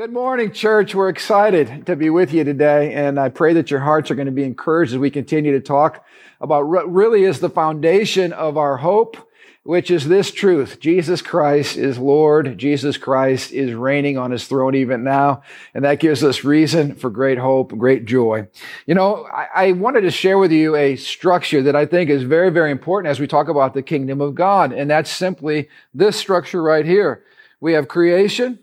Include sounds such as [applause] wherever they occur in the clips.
Good morning, church. We're excited to be with you today, and I pray that your hearts are going to be encouraged as we continue to talk about what really is the foundation of our hope, which is this truth. Jesus Christ is Lord. Jesus Christ is reigning on his throne even now, and that gives us reason for great hope, great joy. You know, I, I wanted to share with you a structure that I think is very, very important as we talk about the kingdom of God, and that's simply this structure right here. We have creation,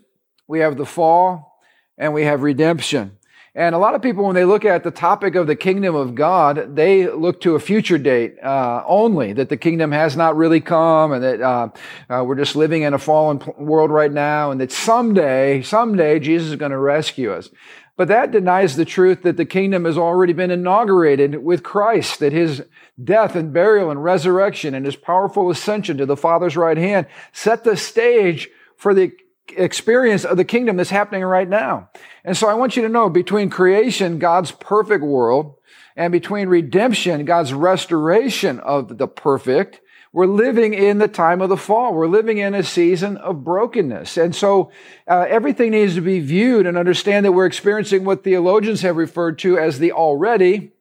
we have the fall, and we have redemption. And a lot of people, when they look at the topic of the kingdom of God, they look to a future date uh, only, that the kingdom has not really come and that uh, uh, we're just living in a fallen world right now and that someday, someday, Jesus is going to rescue us. But that denies the truth that the kingdom has already been inaugurated with Christ, that his death and burial and resurrection and his powerful ascension to the Father's right hand set the stage for the experience of the kingdom that's happening right now. And so I want you to know between creation, God's perfect world, and between redemption, God's restoration of the perfect, we're living in the time of the fall. We're living in a season of brokenness. And so uh, everything needs to be viewed and understand that we're experiencing what theologians have referred to as the already,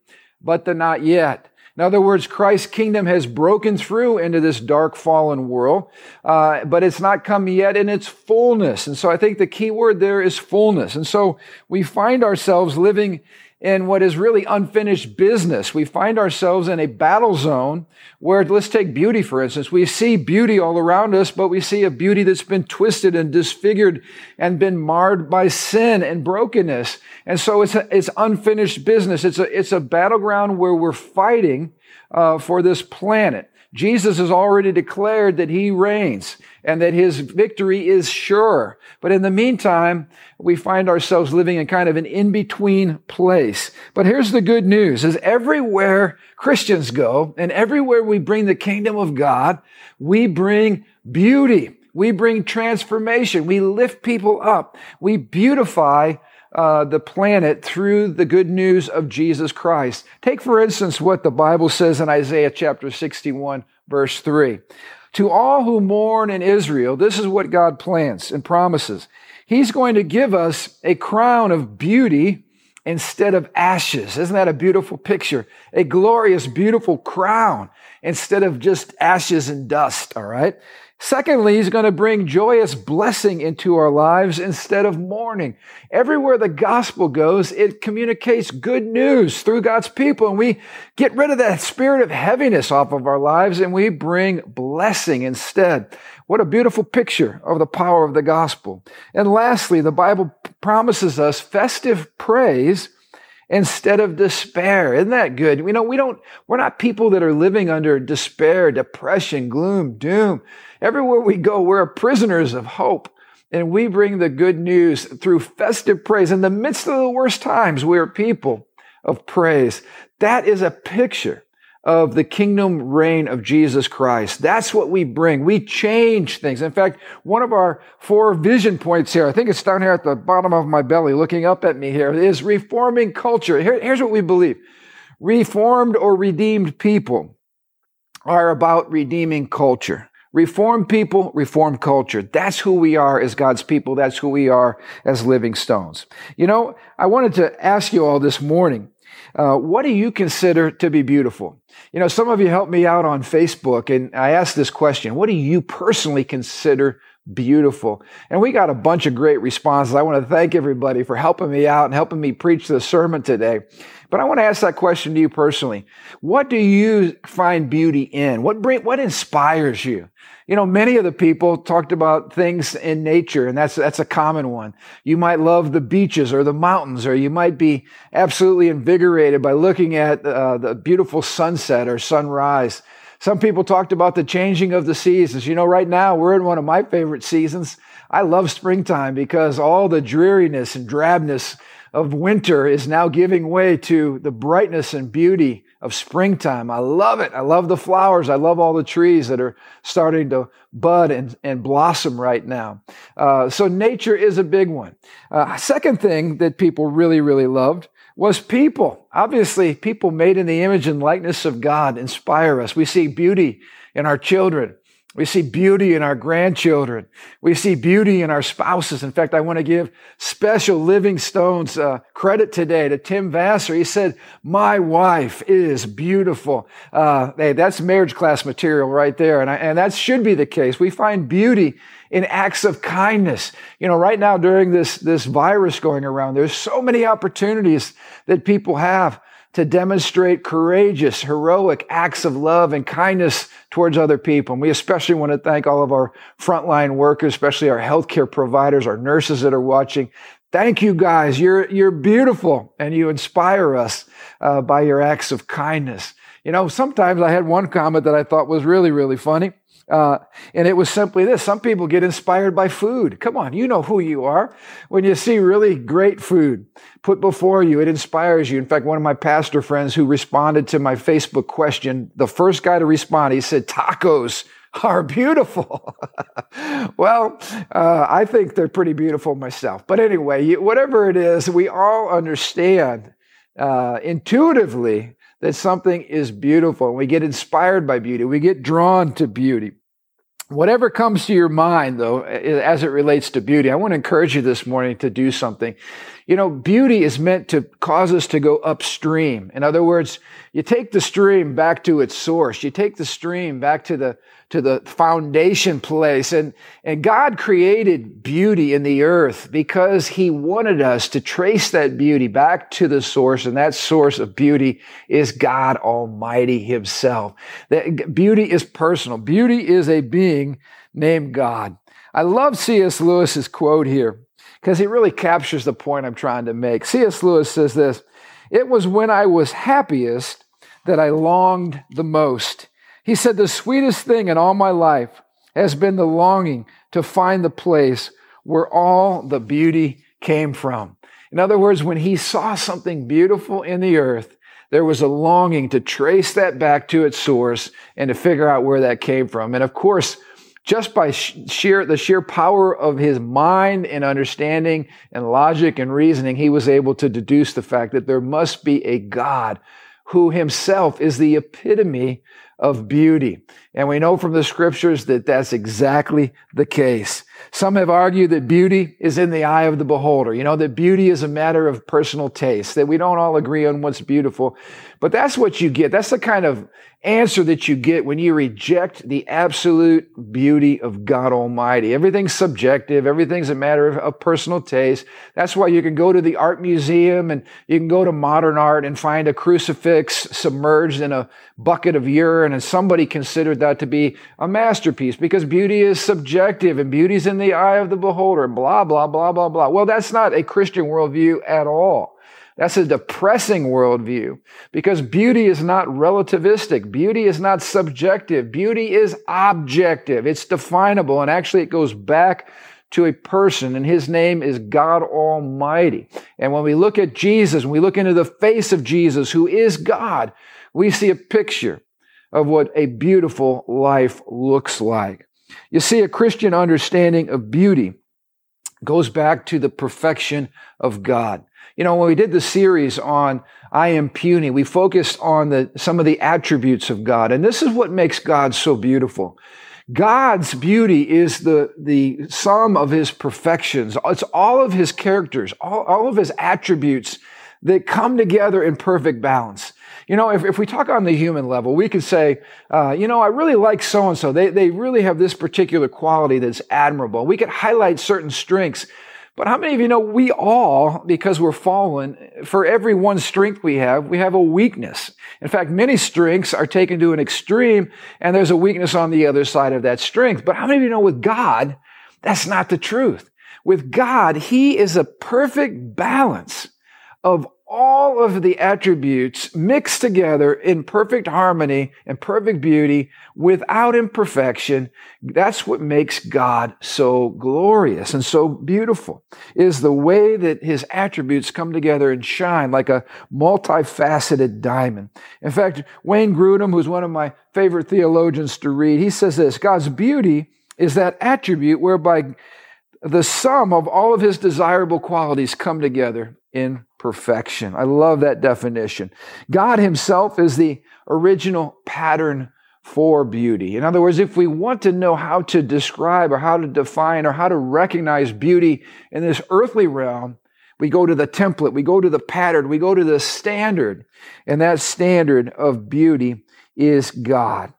but the not yet. In other words, Christ's kingdom has broken through into this dark fallen world, uh, but it's not come yet in its fullness. And so I think the key word there is fullness. And so we find ourselves living in what is really unfinished business. We find ourselves in a battle zone where, let's take beauty, for instance. We see beauty all around us, but we see a beauty that's been twisted and disfigured and been marred by sin and brokenness. And so it's, a, it's unfinished business. It's a, it's a battleground where we're fighting uh, for this planet. Jesus has already declared that he reigns and that his victory is sure. But in the meantime, we find ourselves living in kind of an in-between place. But here's the good news is everywhere Christians go and everywhere we bring the kingdom of God, we bring beauty. We bring transformation. We lift people up. We beautify uh, the planet through the good news of Jesus Christ. Take, for instance, what the Bible says in Isaiah chapter 61, verse 3. To all who mourn in Israel, this is what God plans and promises. He's going to give us a crown of beauty instead of ashes. Isn't that a beautiful picture? A glorious, beautiful crown instead of just ashes and dust, all right? Secondly, he's going to bring joyous blessing into our lives instead of mourning. Everywhere the gospel goes, it communicates good news through God's people, and we get rid of that spirit of heaviness off of our lives and we bring blessing instead. What a beautiful picture of the power of the gospel. And lastly, the Bible promises us festive praise instead of despair. Isn't that good? You know, we don't, we're not people that are living under despair, depression, gloom, doom. Everywhere we go, we're prisoners of hope. And we bring the good news through festive praise. In the midst of the worst times, we're people of praise. That is a picture of the kingdom reign of Jesus Christ. That's what we bring. We change things. In fact, one of our four vision points here, I think it's down here at the bottom of my belly, looking up at me here, is reforming culture. Here, here's what we believe. Reformed or redeemed people are about redeeming culture. Reform people, reform culture. That's who we are as God's people. That's who we are as living stones. You know, I wanted to ask you all this morning, uh, what do you consider to be beautiful? You know, some of you helped me out on Facebook and I asked this question. What do you personally consider beautiful? And we got a bunch of great responses. I want to thank everybody for helping me out and helping me preach the sermon today. But I want to ask that question to you personally. What do you find beauty in? What bring, what inspires you? You know, many of the people talked about things in nature, and that's, that's a common one. You might love the beaches or the mountains, or you might be absolutely invigorated by looking at uh, the beautiful sunset or sunrise. Some people talked about the changing of the seasons. You know, right now we're in one of my favorite seasons. I love springtime because all the dreariness and drabness of winter is now giving way to the brightness and beauty of springtime. I love it. I love the flowers. I love all the trees that are starting to bud and, and blossom right now. Uh, so nature is a big one. Uh, second thing that people really, really loved was people. Obviously, people made in the image and likeness of God inspire us. We see beauty in our children. We see beauty in our grandchildren. We see beauty in our spouses. In fact, I want to give special Living Stones uh, credit today to Tim Vassar. He said, "My wife is beautiful." Uh, hey, that's marriage class material right there, and I, and that should be the case. We find beauty in acts of kindness. You know, right now during this this virus going around, there's so many opportunities that people have to demonstrate courageous, heroic acts of love and kindness towards other people. And we especially want to thank all of our frontline workers, especially our healthcare providers, our nurses that are watching. Thank you guys. You're, you're beautiful and you inspire us uh, by your acts of kindness. You know, sometimes I had one comment that I thought was really, really funny. Uh, and it was simply this. Some people get inspired by food. Come on, you know who you are. When you see really great food put before you, it inspires you. In fact, one of my pastor friends who responded to my Facebook question, the first guy to respond, he said, tacos are beautiful. [laughs] well, uh, I think they're pretty beautiful myself. But anyway, whatever it is, we all understand uh, intuitively that something is beautiful. We get inspired by beauty. We get drawn to beauty. Whatever comes to your mind, though, as it relates to beauty, I want to encourage you this morning to do something. You know, beauty is meant to cause us to go upstream. In other words, you take the stream back to its source. You take the stream back to the to the foundation place. And, and God created beauty in the earth because he wanted us to trace that beauty back to the source. And that source of beauty is God Almighty himself. That beauty is personal. Beauty is a being named God. I love C.S. Lewis's quote here because he really captures the point I'm trying to make. C.S. Lewis says this, it was when I was happiest that I longed the most. He said, The sweetest thing in all my life has been the longing to find the place where all the beauty came from. In other words, when he saw something beautiful in the earth, there was a longing to trace that back to its source and to figure out where that came from. And of course, just by sheer the sheer power of his mind and understanding and logic and reasoning, he was able to deduce the fact that there must be a God who himself is the epitome of beauty. And we know from the scriptures that that's exactly the case. Some have argued that beauty is in the eye of the beholder. You know, that beauty is a matter of personal taste, that we don't all agree on what's beautiful. But that's what you get. That's the kind of answer that you get when you reject the absolute beauty of God Almighty. Everything's subjective. Everything's a matter of, of, personal taste. That's why you can go to the art museum and you can go to modern art and find a crucifix submerged in a bucket of urine and somebody considered that to be a masterpiece because beauty is subjective and beauty's in the eye of the beholder blah, blah, blah, blah, blah. Well, that's not a Christian worldview at all. That's a depressing worldview because beauty is not relativistic. Beauty is not subjective. Beauty is objective. It's definable. And actually, it goes back to a person, and his name is God Almighty. And when we look at Jesus, when we look into the face of Jesus, who is God, we see a picture of what a beautiful life looks like. You see, a Christian understanding of beauty goes back to the perfection of God. You know, when we did the series on I am puny, we focused on the, some of the attributes of God. And this is what makes God so beautiful. God's beauty is the, the sum of his perfections. It's all of his characters, all, all of his attributes that come together in perfect balance. You know, if, if we talk on the human level, we could say, uh, you know, I really like so and so. They, they really have this particular quality that's admirable. We could highlight certain strengths but how many of you know we all, because we're fallen, for every one strength we have, we have a weakness. In fact, many strengths are taken to an extreme and there's a weakness on the other side of that strength. But how many of you know with God, that's not the truth. With God, He is a perfect balance of all of the attributes mixed together in perfect harmony and perfect beauty without imperfection. That's what makes God so glorious and so beautiful is the way that his attributes come together and shine like a multifaceted diamond. In fact, Wayne Grudem, who's one of my favorite theologians to read, he says this, God's beauty is that attribute whereby the sum of all of his desirable qualities come together in perfection. I love that definition. God himself is the original pattern for beauty. In other words, if we want to know how to describe or how to define or how to recognize beauty in this earthly realm, we go to the template, we go to the pattern, we go to the standard. And that standard of beauty is God.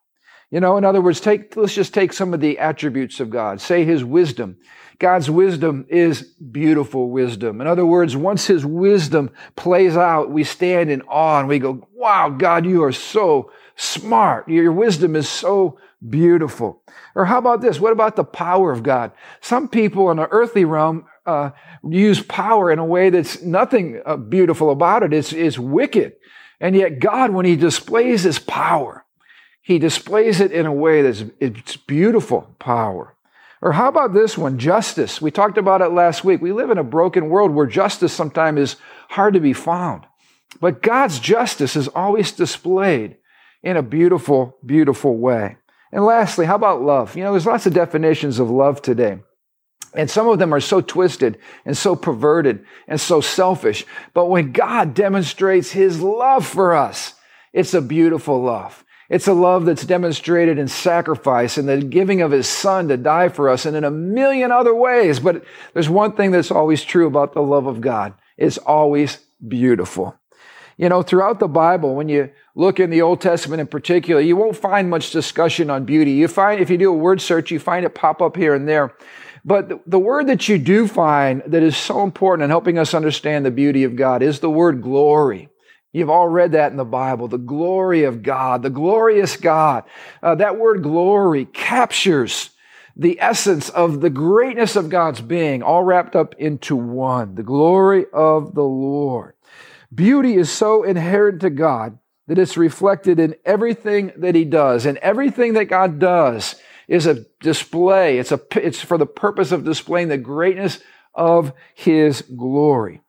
You know, in other words, take, let's just take some of the attributes of God. Say his wisdom. God's wisdom is beautiful wisdom. In other words, once his wisdom plays out, we stand in awe and we go, wow, God, you are so smart. Your wisdom is so beautiful. Or how about this? What about the power of God? Some people in the earthly realm uh, use power in a way that's nothing uh, beautiful about it. It's, it's wicked. And yet God, when he displays his power, he displays it in a way that's it's beautiful power. Or how about this one, justice? We talked about it last week. We live in a broken world where justice sometimes is hard to be found. But God's justice is always displayed in a beautiful, beautiful way. And lastly, how about love? You know, there's lots of definitions of love today. And some of them are so twisted and so perverted and so selfish. But when God demonstrates his love for us, it's a beautiful love. It's a love that's demonstrated in sacrifice and the giving of his son to die for us and in a million other ways. But there's one thing that's always true about the love of God. It's always beautiful. You know, throughout the Bible, when you look in the Old Testament in particular, you won't find much discussion on beauty. You find, if you do a word search, you find it pop up here and there. But the word that you do find that is so important in helping us understand the beauty of God is the word glory. You've all read that in the Bible. The glory of God, the glorious God. Uh, that word glory captures the essence of the greatness of God's being, all wrapped up into one. The glory of the Lord. Beauty is so inherent to God that it's reflected in everything that he does. And everything that God does is a display. It's a, it's for the purpose of displaying the greatness of his glory.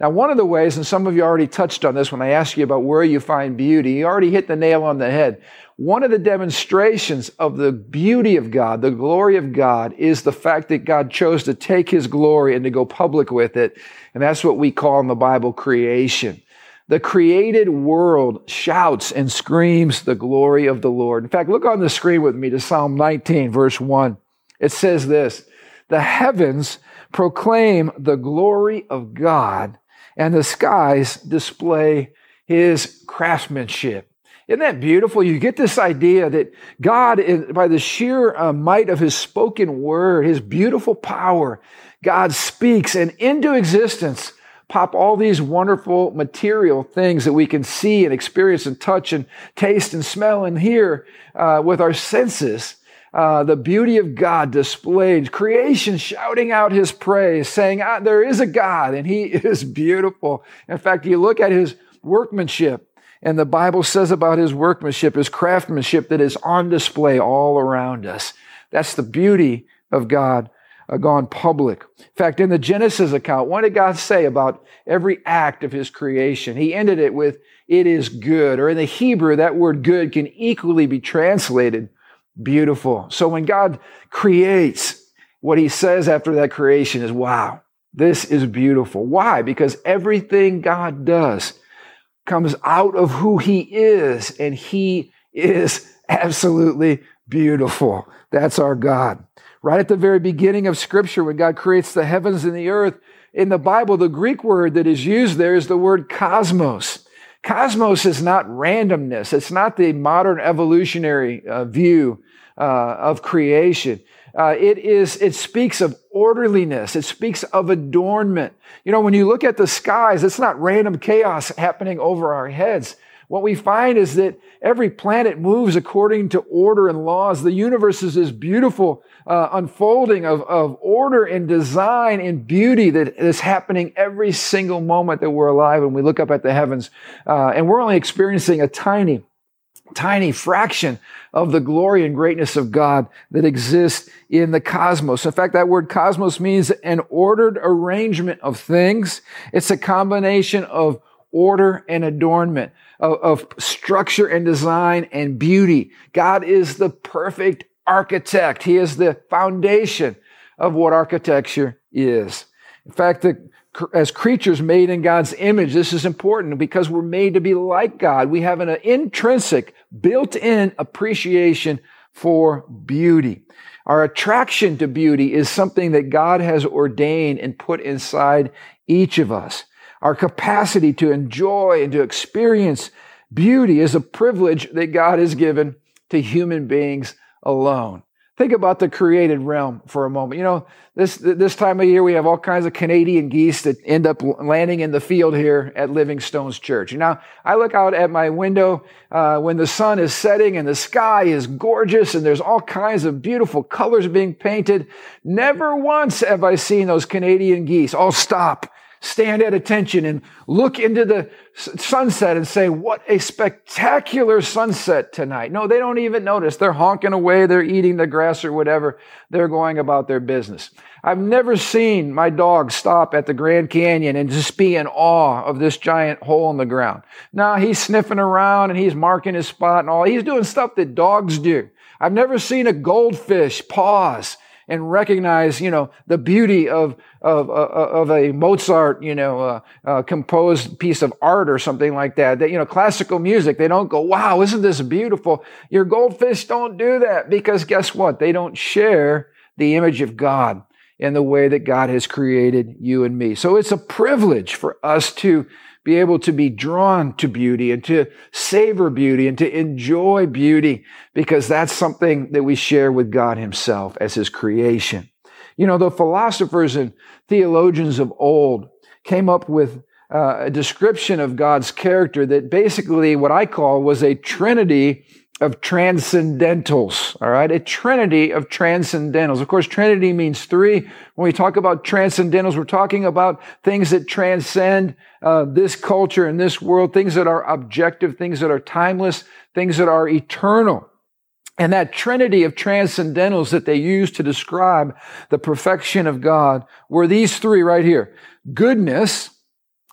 Now, one of the ways, and some of you already touched on this when I asked you about where you find beauty, you already hit the nail on the head. One of the demonstrations of the beauty of God, the glory of God, is the fact that God chose to take his glory and to go public with it. And that's what we call in the Bible creation. The created world shouts and screams the glory of the Lord. In fact, look on the screen with me to Psalm 19, verse 1. It says this The heavens proclaim the glory of God and the skies display his craftsmanship. Isn't that beautiful? You get this idea that God, by the sheer uh, might of his spoken word, his beautiful power, God speaks and into existence pop all these wonderful material things that we can see and experience and touch and taste and smell and hear uh, with our senses uh, the beauty of God displayed, creation shouting out his praise, saying, ah, There is a God, and he [laughs] is beautiful. In fact, you look at his workmanship, and the Bible says about his workmanship, his craftsmanship that is on display all around us. That's the beauty of God uh, gone public. In fact, in the Genesis account, what did God say about every act of his creation? He ended it with, It is good. Or in the Hebrew, that word good can equally be translated beautiful. So when God creates, what he says after that creation is, wow, this is beautiful. Why? Because everything God does comes out of who he is, and he is absolutely beautiful. That's our God. Right at the very beginning of Scripture, when God creates the heavens and the earth, in the Bible, the Greek word that is used there is the word cosmos. Cosmos is not randomness. It's not the modern evolutionary uh, view uh, of creation. Uh, it is, it speaks of orderliness. It speaks of adornment. You know, when you look at the skies, it's not random chaos happening over our heads. What we find is that every planet moves according to order and laws. The universe is this beautiful uh, unfolding of, of order and design and beauty that is happening every single moment that we're alive when we look up at the heavens. Uh, and we're only experiencing a tiny, tiny fraction of the glory and greatness of God that exists in the cosmos. In fact, that word cosmos means an ordered arrangement of things. It's a combination of order and adornment, of, of structure and design and beauty. God is the perfect architect. He is the foundation of what architecture is. In fact, the as creatures made in God's image, this is important because we're made to be like God. We have an intrinsic, built-in appreciation for beauty. Our attraction to beauty is something that God has ordained and put inside each of us. Our capacity to enjoy and to experience beauty is a privilege that God has given to human beings alone. Think about the created realm for a moment. You know, this, this time of year, we have all kinds of Canadian geese that end up landing in the field here at Living Stones Church. Now, I look out at my window uh, when the sun is setting and the sky is gorgeous and there's all kinds of beautiful colors being painted. Never once have I seen those Canadian geese all stop stand at attention and look into the sunset and say, what a spectacular sunset tonight. No, they don't even notice. They're honking away. They're eating the grass or whatever. They're going about their business. I've never seen my dog stop at the Grand Canyon and just be in awe of this giant hole in the ground. Now he's sniffing around and he's marking his spot and all. He's doing stuff that dogs do. I've never seen a goldfish pause and recognize, you know, the beauty of, of, of a Mozart, you know, uh, uh, composed piece of art or something like that. That, you know, classical music, they don't go, wow, isn't this beautiful? Your goldfish don't do that because guess what? They don't share the image of God in the way that God has created you and me. So it's a privilege for us to be able to be drawn to beauty and to savor beauty and to enjoy beauty because that's something that we share with God himself as his creation. You know, the philosophers and theologians of old came up with uh, a description of God's character that basically what I call was a trinity of transcendentals, all right? A trinity of transcendentals. Of course, trinity means three. When we talk about transcendentals, we're talking about things that transcend uh, this culture and this world, things that are objective, things that are timeless, things that are eternal. And that trinity of transcendentals that they use to describe the perfection of God were these three right here. Goodness,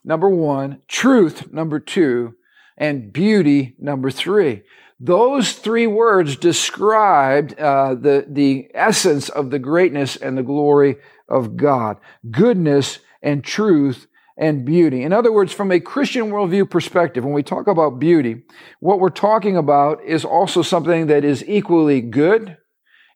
number one, truth, number two, and beauty, number three. Those three words described uh, the, the essence of the greatness and the glory of God goodness and truth and beauty. In other words, from a Christian worldview perspective, when we talk about beauty, what we're talking about is also something that is equally good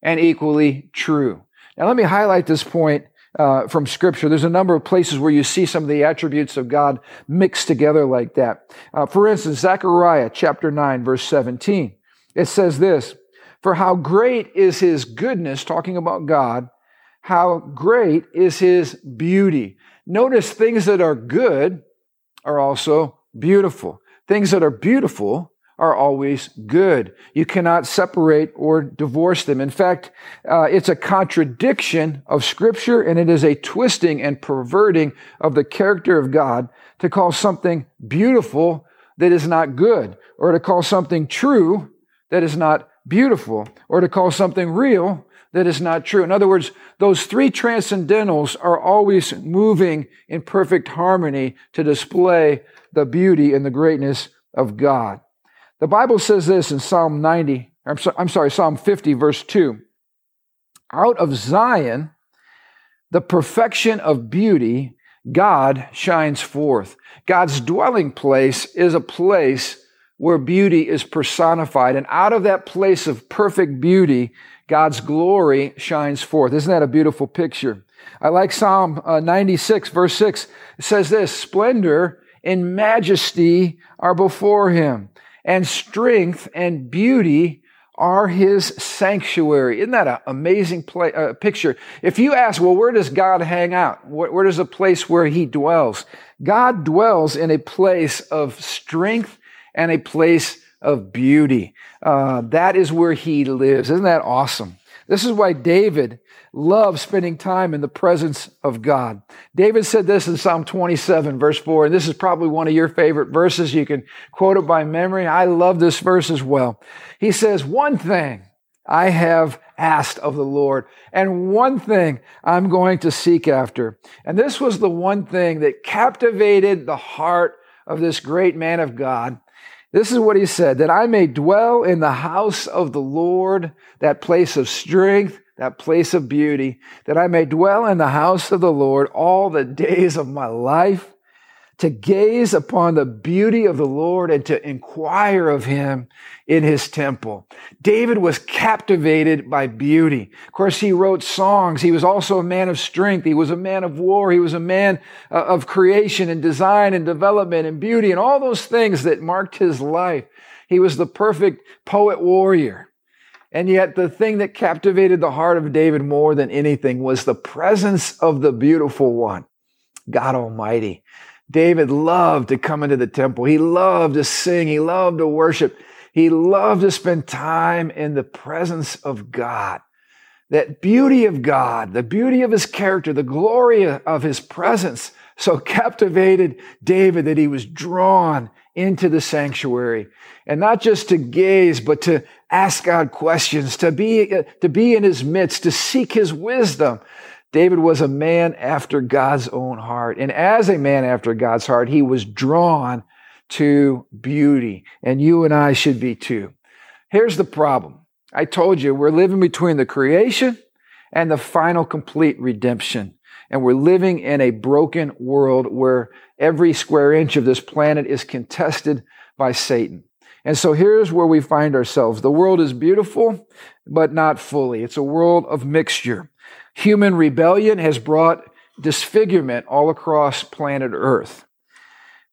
and equally true. Now, let me highlight this point uh, from Scripture. There's a number of places where you see some of the attributes of God mixed together like that. Uh, for instance, Zechariah chapter 9, verse 17. It says this For how great is his goodness, talking about God, how great is his beauty. Notice things that are good are also beautiful. Things that are beautiful are always good. You cannot separate or divorce them. In fact, uh, it's a contradiction of Scripture and it is a twisting and perverting of the character of God to call something beautiful that is not good, or to call something true that is not beautiful, or to call something real that is not true. In other words, those three transcendentals are always moving in perfect harmony to display the beauty and the greatness of God. The Bible says this in Psalm 90, I'm, so, I'm sorry, Psalm 50, verse 2. Out of Zion, the perfection of beauty, God shines forth. God's dwelling place is a place where beauty is personified. And out of that place of perfect beauty, God's glory shines forth. Isn't that a beautiful picture? I like Psalm uh, 96, verse 6. It says this Splendor and majesty are before him and strength and beauty are his sanctuary. Isn't that an amazing play, uh, picture? If you ask, well, where does God hang out? Where, where does a place where he dwells? God dwells in a place of strength and a place of beauty. Uh, that is where he lives. Isn't that awesome? This is why David loved spending time in the presence of God. David said this in Psalm 27, verse 4, and this is probably one of your favorite verses. You can quote it by memory. I love this verse as well. He says, One thing I have asked of the Lord, and one thing I'm going to seek after. And this was the one thing that captivated the heart of this great man of God. This is what he said, that I may dwell in the house of the Lord, that place of strength, that place of beauty, that I may dwell in the house of the Lord all the days of my life, to gaze upon the beauty of the Lord and to inquire of him in his temple. David was captivated by beauty. Of course, he wrote songs. He was also a man of strength. He was a man of war. He was a man uh, of creation and design and development and beauty and all those things that marked his life. He was the perfect poet warrior. And yet, the thing that captivated the heart of David more than anything was the presence of the beautiful one, God Almighty. David loved to come into the temple. He loved to sing. He loved to worship. He loved to spend time in the presence of God. That beauty of God, the beauty of his character, the glory of his presence so captivated David that he was drawn into the sanctuary and not just to gaze, but to ask God questions, to be, to be in his midst, to seek his wisdom. David was a man after God's own heart. And as a man after God's heart, he was drawn to beauty. And you and I should be too. Here's the problem. I told you we're living between the creation and the final complete redemption. And we're living in a broken world where every square inch of this planet is contested by Satan. And so here's where we find ourselves. The world is beautiful, but not fully. It's a world of mixture. Human rebellion has brought disfigurement all across planet Earth.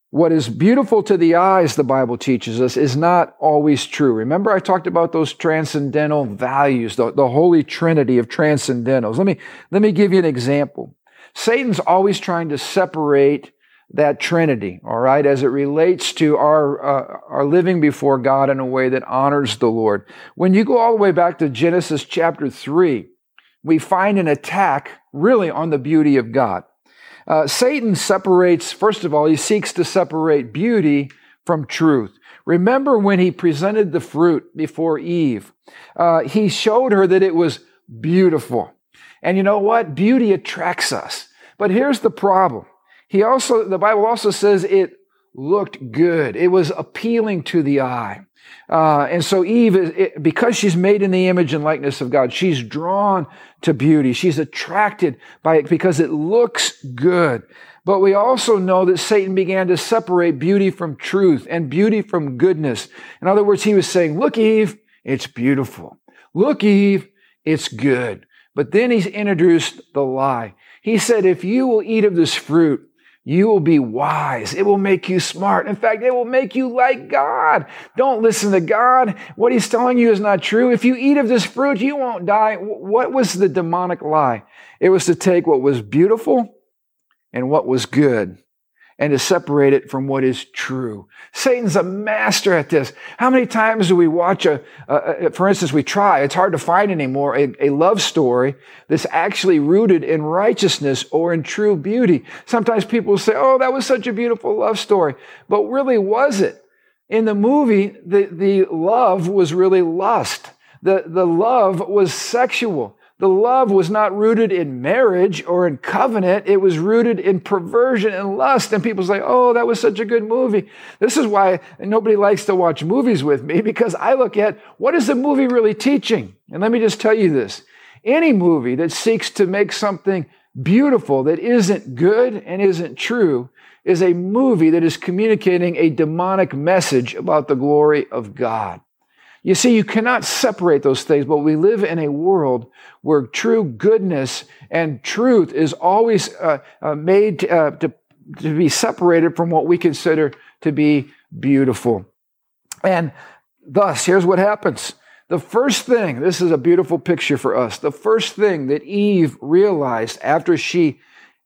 What is beautiful to the eyes, the Bible teaches us, is not always true. Remember, I talked about those transcendental values, the, the Holy Trinity of transcendentals. Let me, let me give you an example. Satan's always trying to separate that Trinity, all right, as it relates to our, uh, our living before God in a way that honors the Lord. When you go all the way back to Genesis chapter 3, we find an attack really on the beauty of God. Uh, Satan separates, first of all, he seeks to separate beauty from truth. Remember when he presented the fruit before Eve, uh, he showed her that it was beautiful. And you know what? Beauty attracts us. But here's the problem. He also, the Bible also says it looked good. It was appealing to the eye. Uh, and so Eve, it, because she's made in the image and likeness of God, she's drawn to beauty. She's attracted by it because it looks good. But we also know that Satan began to separate beauty from truth and beauty from goodness. In other words, he was saying, look, Eve, it's beautiful. Look, Eve, it's good. But then he's introduced the lie. He said, if you will eat of this fruit, you will be wise. It will make you smart. In fact, it will make you like God. Don't listen to God. What he's telling you is not true. If you eat of this fruit, you won't die. What was the demonic lie? It was to take what was beautiful and what was good and to separate it from what is true. Satan's a master at this. How many times do we watch a, a, a for instance, we try, it's hard to find anymore, a, a love story that's actually rooted in righteousness or in true beauty. Sometimes people say, oh, that was such a beautiful love story. But really, was it? In the movie, the, the love was really lust. The, the love was sexual. The love was not rooted in marriage or in covenant. It was rooted in perversion and lust. And people say, Oh, that was such a good movie. This is why nobody likes to watch movies with me because I look at what is the movie really teaching? And let me just tell you this. Any movie that seeks to make something beautiful that isn't good and isn't true is a movie that is communicating a demonic message about the glory of God. You see, you cannot separate those things, but we live in a world where true goodness and truth is always uh, uh, made uh, to, to be separated from what we consider to be beautiful. And thus, here's what happens. The first thing, this is a beautiful picture for us. The first thing that Eve realized after she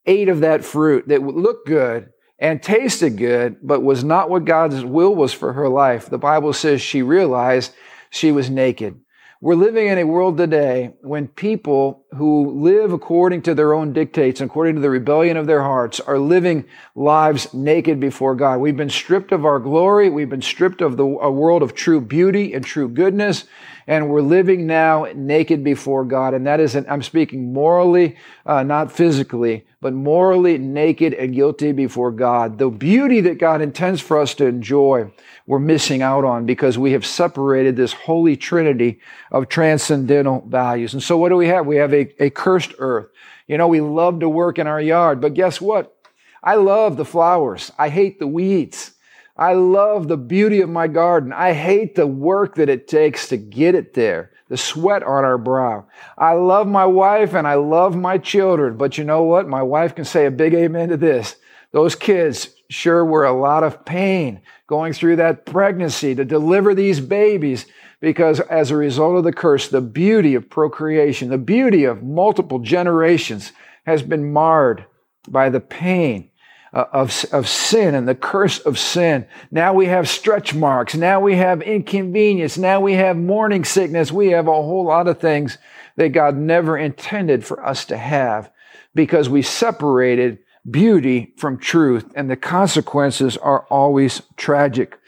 ate of that fruit that looked good and tasted good, but was not what God's will was for her life, the Bible says she realized she was naked. We're living in a world today when people who live according to their own dictates according to the rebellion of their hearts are living lives naked before God. We've been stripped of our glory. We've been stripped of the, a world of true beauty and true goodness. And we're living now naked before God. And that is, an, I'm speaking morally, uh, not physically, but morally naked and guilty before God. The beauty that God intends for us to enjoy, we're missing out on because we have separated this holy trinity of transcendental values. And so what do we have? We have a, a cursed earth. You know, we love to work in our yard, but guess what? I love the flowers. I hate the weeds. I love the beauty of my garden. I hate the work that it takes to get it there the sweat on our brow. I love my wife and I love my children, but you know what? My wife can say a big amen to this. Those kids sure were a lot of pain going through that pregnancy to deliver these babies because as a result of the curse, the beauty of procreation, the beauty of multiple generations has been marred by the pain uh, of, of sin and the curse of sin. Now we have stretch marks. Now we have inconvenience. Now we have morning sickness. We have a whole lot of things that God never intended for us to have because we separated beauty from truth and the consequences are always tragic.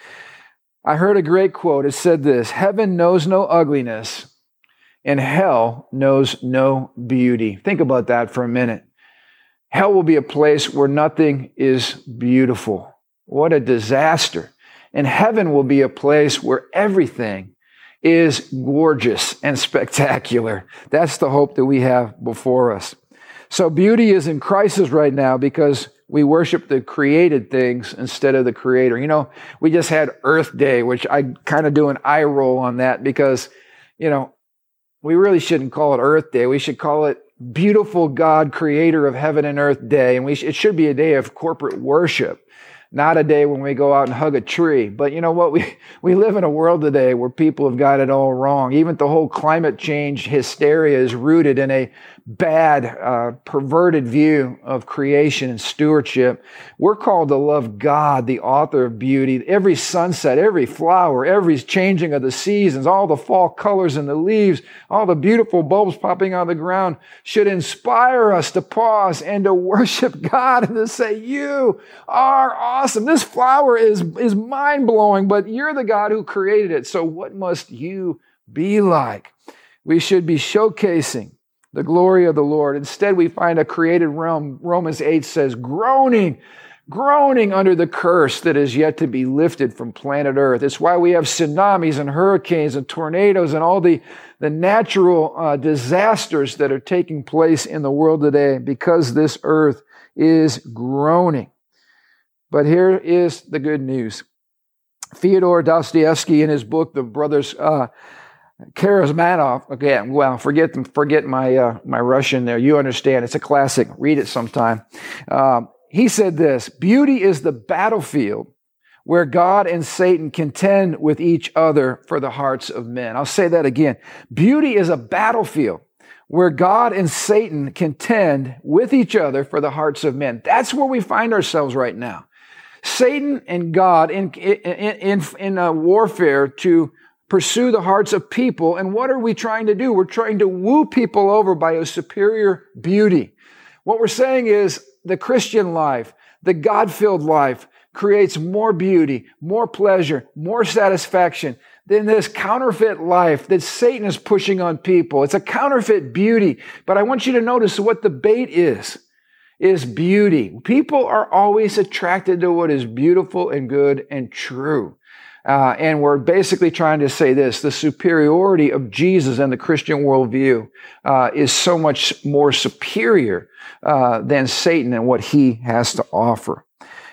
I heard a great quote. It said this, heaven knows no ugliness and hell knows no beauty. Think about that for a minute. Hell will be a place where nothing is beautiful. What a disaster. And heaven will be a place where everything is gorgeous and spectacular. That's the hope that we have before us. So beauty is in crisis right now because we worship the created things instead of the creator. You know, we just had Earth Day, which I kind of do an eye roll on that because, you know, we really shouldn't call it Earth Day. We should call it beautiful God, creator of heaven and earth day. And we sh- it should be a day of corporate worship, not a day when we go out and hug a tree. But you know what? We, [laughs] we live in a world today where people have got it all wrong. Even the whole climate change hysteria is rooted in a bad, uh, perverted view of creation and stewardship. We're called to love God, the author of beauty. Every sunset, every flower, every changing of the seasons, all the fall colors in the leaves, all the beautiful bulbs popping out of the ground should inspire us to pause and to [laughs] worship God and to say, you are awesome. This flower is, is mind blowing, but you're the God who created it. So what must you be like? We should be showcasing the glory of the Lord. Instead, we find a created realm. Romans 8 says, groaning, groaning under the curse that is yet to be lifted from planet Earth. It's why we have tsunamis and hurricanes and tornadoes and all the, the natural uh, disasters that are taking place in the world today because this earth is groaning. But here is the good news. Fyodor Dostoevsky, in his book, The Brothers uh, Karamazov, again, well, forget them, forget my uh, my Russian there. You understand? It's a classic. Read it sometime. Um, he said this: "Beauty is the battlefield where God and Satan contend with each other for the hearts of men." I'll say that again. Beauty is a battlefield where God and Satan contend with each other for the hearts of men. That's where we find ourselves right now. Satan and God in in in, in a warfare to pursue the hearts of people. And what are we trying to do? We're trying to woo people over by a superior beauty. What we're saying is the Christian life, the God filled life creates more beauty, more pleasure, more satisfaction than this counterfeit life that Satan is pushing on people. It's a counterfeit beauty. But I want you to notice what the bait is, is beauty. People are always attracted to what is beautiful and good and true. Uh, and we're basically trying to say this the superiority of Jesus and the Christian worldview uh, is so much more superior uh, than Satan and what he has to offer.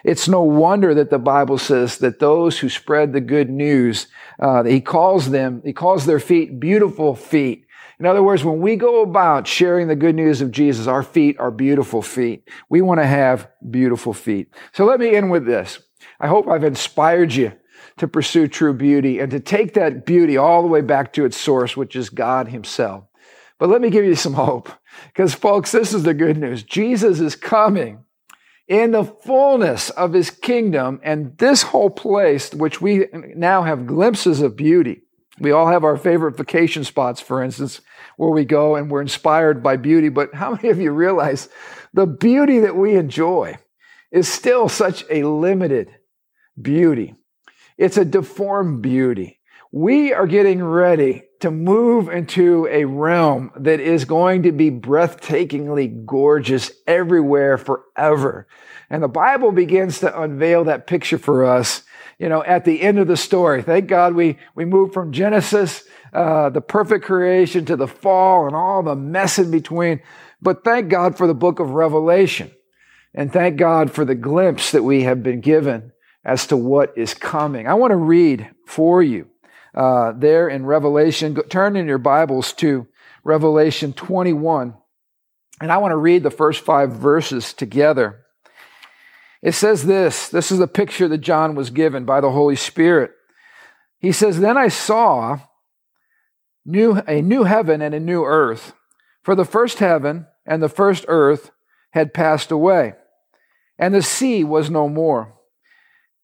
It's no wonder that the Bible says that those who spread the good news, uh, he calls them, he calls their feet beautiful feet. In other words, when we go about sharing the good news of Jesus, our feet are beautiful feet. We want to have beautiful feet. So let me end with this. I hope I've inspired you to pursue true beauty and to take that beauty all the way back to its source, which is God Himself. But let me give you some hope. Because, folks, this is the good news. Jesus is coming in the fullness of His kingdom, and this whole place, which we now have glimpses of beauty, We all have our favorite vacation spots, for instance, where we go and we're inspired by beauty. But [laughs] how many of you realize the beauty that we enjoy is still such a limited beauty? It's a deformed beauty. We are getting ready to move into a realm that is going to be breathtakingly gorgeous everywhere forever. And the Bible begins to unveil that picture for us, you know, at the end of the story. Thank God we, we moved from Genesis, uh, the perfect creation to the fall and all the mess in between. But thank God for the book of Revelation. And thank God for the glimpse that we have been given as to what is coming. I want to read for you uh, there in Revelation. Go, turn in your Bibles to Revelation 21. And I want to read the first five verses together. It says this this is the picture that John was given by the Holy Spirit. He says, Then I saw new, a new heaven and a new earth. For the first heaven and the first earth had passed away, and the sea was no more.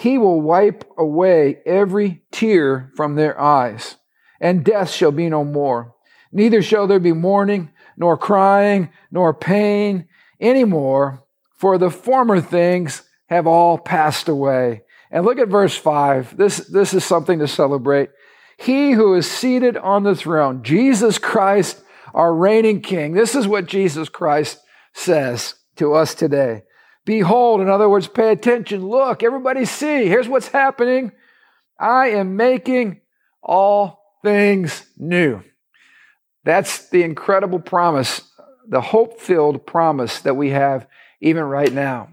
He will wipe away every tear from their eyes, and death shall be no more. Neither shall there be mourning, nor crying, nor pain anymore, for the former things have all passed away. And look at verse 5. This, this is something to celebrate. He who is seated on the throne, Jesus Christ, our reigning King. This is what Jesus Christ says to us today. Behold, in other words, pay attention. Look, everybody see. Here's what's happening. I am making all things new. That's the incredible promise, the hope filled promise that we have even right now.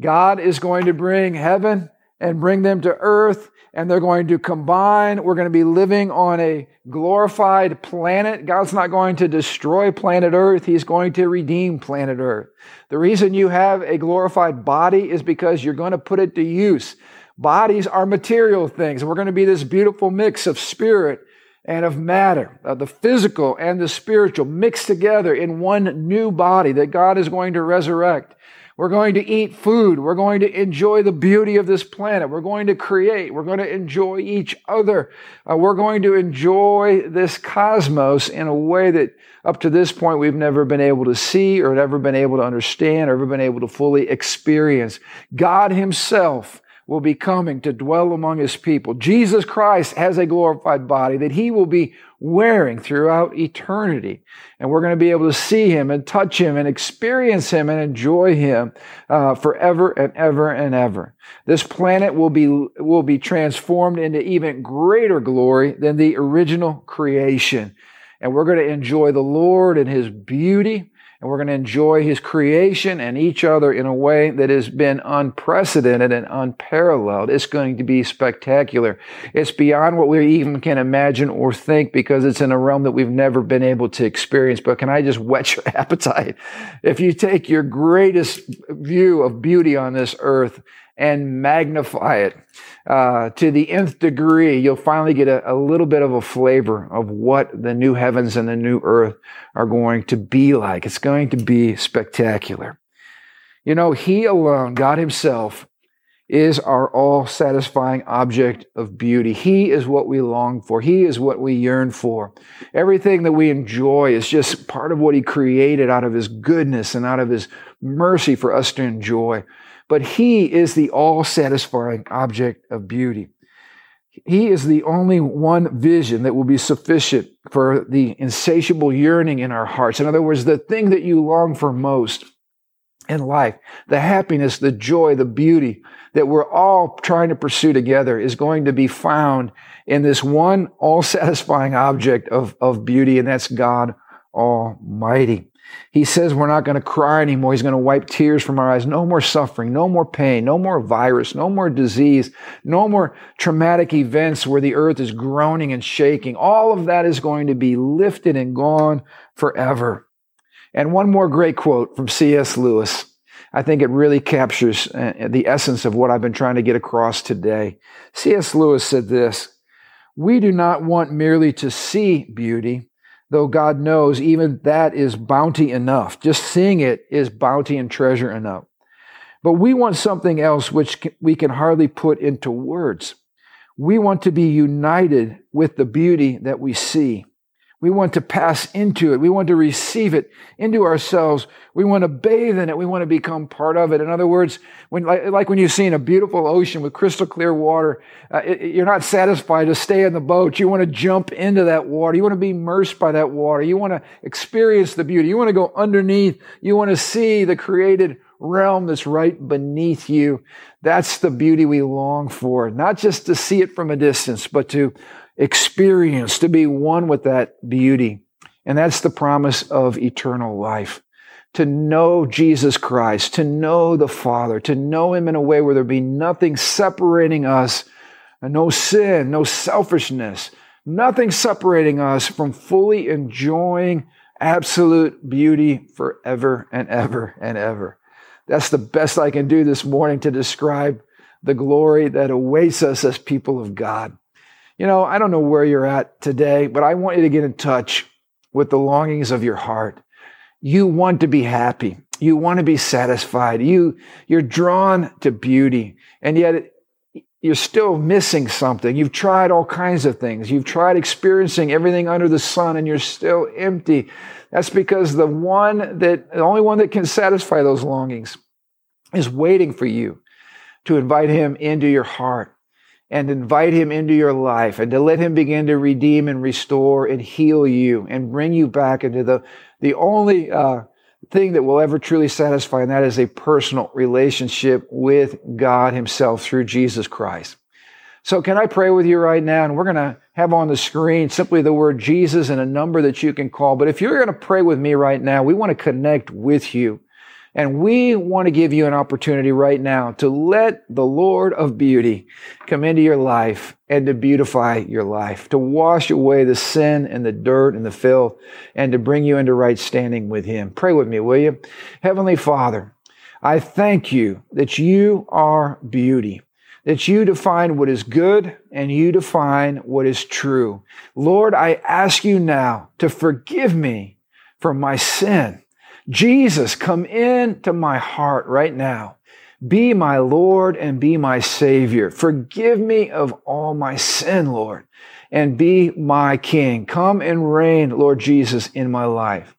God is going to bring heaven and bring them to earth, and they're going to combine. We're going to be living on a glorified planet. God's not going to destroy planet Earth, He's going to redeem planet Earth. The reason you have a glorified body is because you're going to put it to use. Bodies are material things. We're going to be this beautiful mix of spirit and of matter, of the physical and the spiritual mixed together in one new body that God is going to resurrect. We're going to eat food. We're going to enjoy the beauty of this planet. We're going to create. We're going to enjoy each other. Uh, we're going to enjoy this cosmos in a way that up to this point we've never been able to see or never been able to understand or ever been able to fully experience. God Himself will be coming to dwell among his people. Jesus Christ has a glorified body that he will be wearing throughout eternity. And we're going to be able to see him and touch him and experience him and enjoy him uh, forever and ever and ever. This planet will be, will be transformed into even greater glory than the original creation. And we're going to enjoy the Lord and his beauty and we're going to enjoy his creation and each other in a way that has been unprecedented and unparalleled. It's going to be spectacular. It's beyond what we even can imagine or think because it's in a realm that we've never been able to experience. But can I just whet your [laughs] appetite? If you take your greatest view of beauty on this earth and magnify it uh, to the nth degree, you'll finally get a, a, little bit of a flavor of what the new heavens and the new earth are going to be like. It's going to be spectacular. You know, He alone, God Himself, is our all satisfying object of beauty. He is what we long for. He is what we yearn for. Everything that we enjoy is just part of what He created out of His goodness and out of His mercy for us to enjoy but He is the all satisfying object of beauty. He is the only one vision that will be sufficient for the insatiable yearning in our hearts. In other words, the thing that you long for most in life, the happiness, the joy, the beauty that we're all trying to pursue together is going to be found in this one all satisfying object of, of beauty, and that's God Almighty. He says we're not going to cry anymore. He's going to wipe tears from our eyes. No more suffering, no more pain, no more virus, no more disease, no more traumatic events where the earth is groaning and shaking. All of that is going to be lifted and gone forever. And one more great quote from C.S. Lewis. I think it really captures uh, the essence of what I've been trying to get across today. C.S. Lewis said this We do not want merely to see beauty, though God knows even that is bounty enough. Just seeing it is bounty and treasure enough. But we want something else which we can hardly put into words. We want to be united with the beauty that we see. We want to pass into it. We want to receive it into ourselves. We want to bathe in it. We want to become part of it. In other words, when, like, when you've seen a beautiful ocean with crystal clear water, uh, it, you're not satisfied to stay in the boat. You want to jump into that water. You want to be immersed by that water. You want to experience the beauty. You want to go underneath. You want to see the created realm that's right beneath you. That's the beauty we long for. Not just to see it from a distance, but to experience, to be one with that beauty. And that's the promise of eternal life. To know Jesus Christ, to know the Father, to know Him in a way where there be nothing separating us, no sin, no selfishness, nothing separating us from fully enjoying absolute beauty forever and ever and ever. That's the best I can do this morning to describe the glory that awaits us as people of God. You know, I don't know where you're at today, but I want you to get in touch with the longings of your heart. You want to be happy. You want to be satisfied. You, you're drawn to beauty. And yet you're still missing something. You've tried all kinds of things. You've tried experiencing everything under the sun and you're still empty. That's because the one that, the only one that can satisfy those longings is waiting for you to invite him into your heart and invite him into your life and to let him begin to redeem and restore and heal you and bring you back into the, the only uh, thing that will ever truly satisfy, and that is a personal relationship with God himself through Jesus Christ. So can I pray with you right now? And we're going to have on the screen simply the word Jesus and a number that you can call. But if you're going to pray with me right now, we want to connect with you. And we want to give you an opportunity right now to let the Lord of beauty come into your life and to beautify your life, to wash away the sin and the dirt and the filth and to bring you into right standing with Him. Pray with me, will you? Heavenly Father, I thank you that you are beauty that you define what is good and you define what is true. Lord, I ask you now to forgive me for my sin Jesus, come into my heart right now. Be my Lord and be my Savior. Forgive me of all my sin, Lord, and be my King. Come and reign, Lord Jesus, in my life.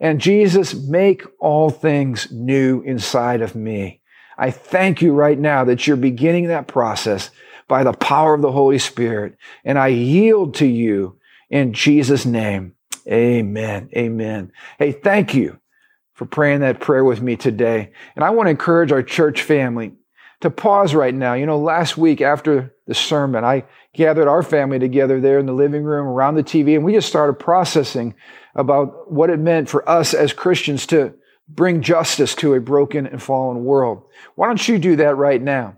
And Jesus, make all things new inside of me. I thank you right now that you're beginning that process by the power of the Holy Spirit. And I yield to you in Jesus' name. Amen. Amen. Hey, thank you for praying that prayer with me today. And I want to encourage our church family to pause right now. You know, last week after the sermon, I gathered our family together there in the living room around the TV, and we just started processing about what it meant for us as Christians to bring justice to a broken and fallen world. Why don't you do that right now?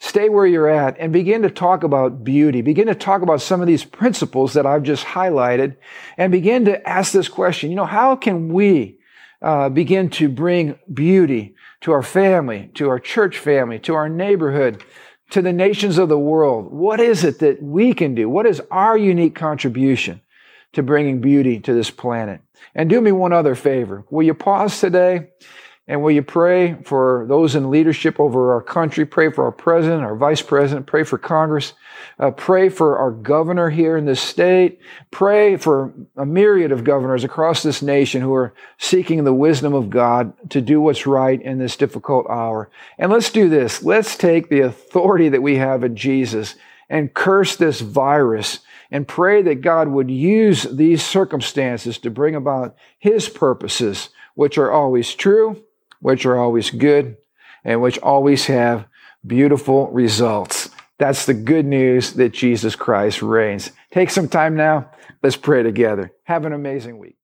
Stay where you're at and begin to talk about beauty. Begin to talk about some of these principles that I've just highlighted and begin to ask this question. You know, how can we uh, begin to bring beauty to our family, to our church family, to our neighborhood, to the nations of the world. What is it that we can do? What is our unique contribution to bringing beauty to this planet? And do me one other favor. Will you pause today and will you pray for those in leadership over our country? Pray for our president, our vice president. Pray for Congress. Uh, pray for our governor here in this state. Pray for a myriad of governors across this nation who are seeking the wisdom of God to do what's right in this difficult hour. And let's do this. Let's take the authority that we have in Jesus and curse this virus and pray that God would use these circumstances to bring about his purposes, which are always true which are always good and which always have beautiful results. That's the good news that Jesus Christ reigns. Take some time now. Let's pray together. Have an amazing week.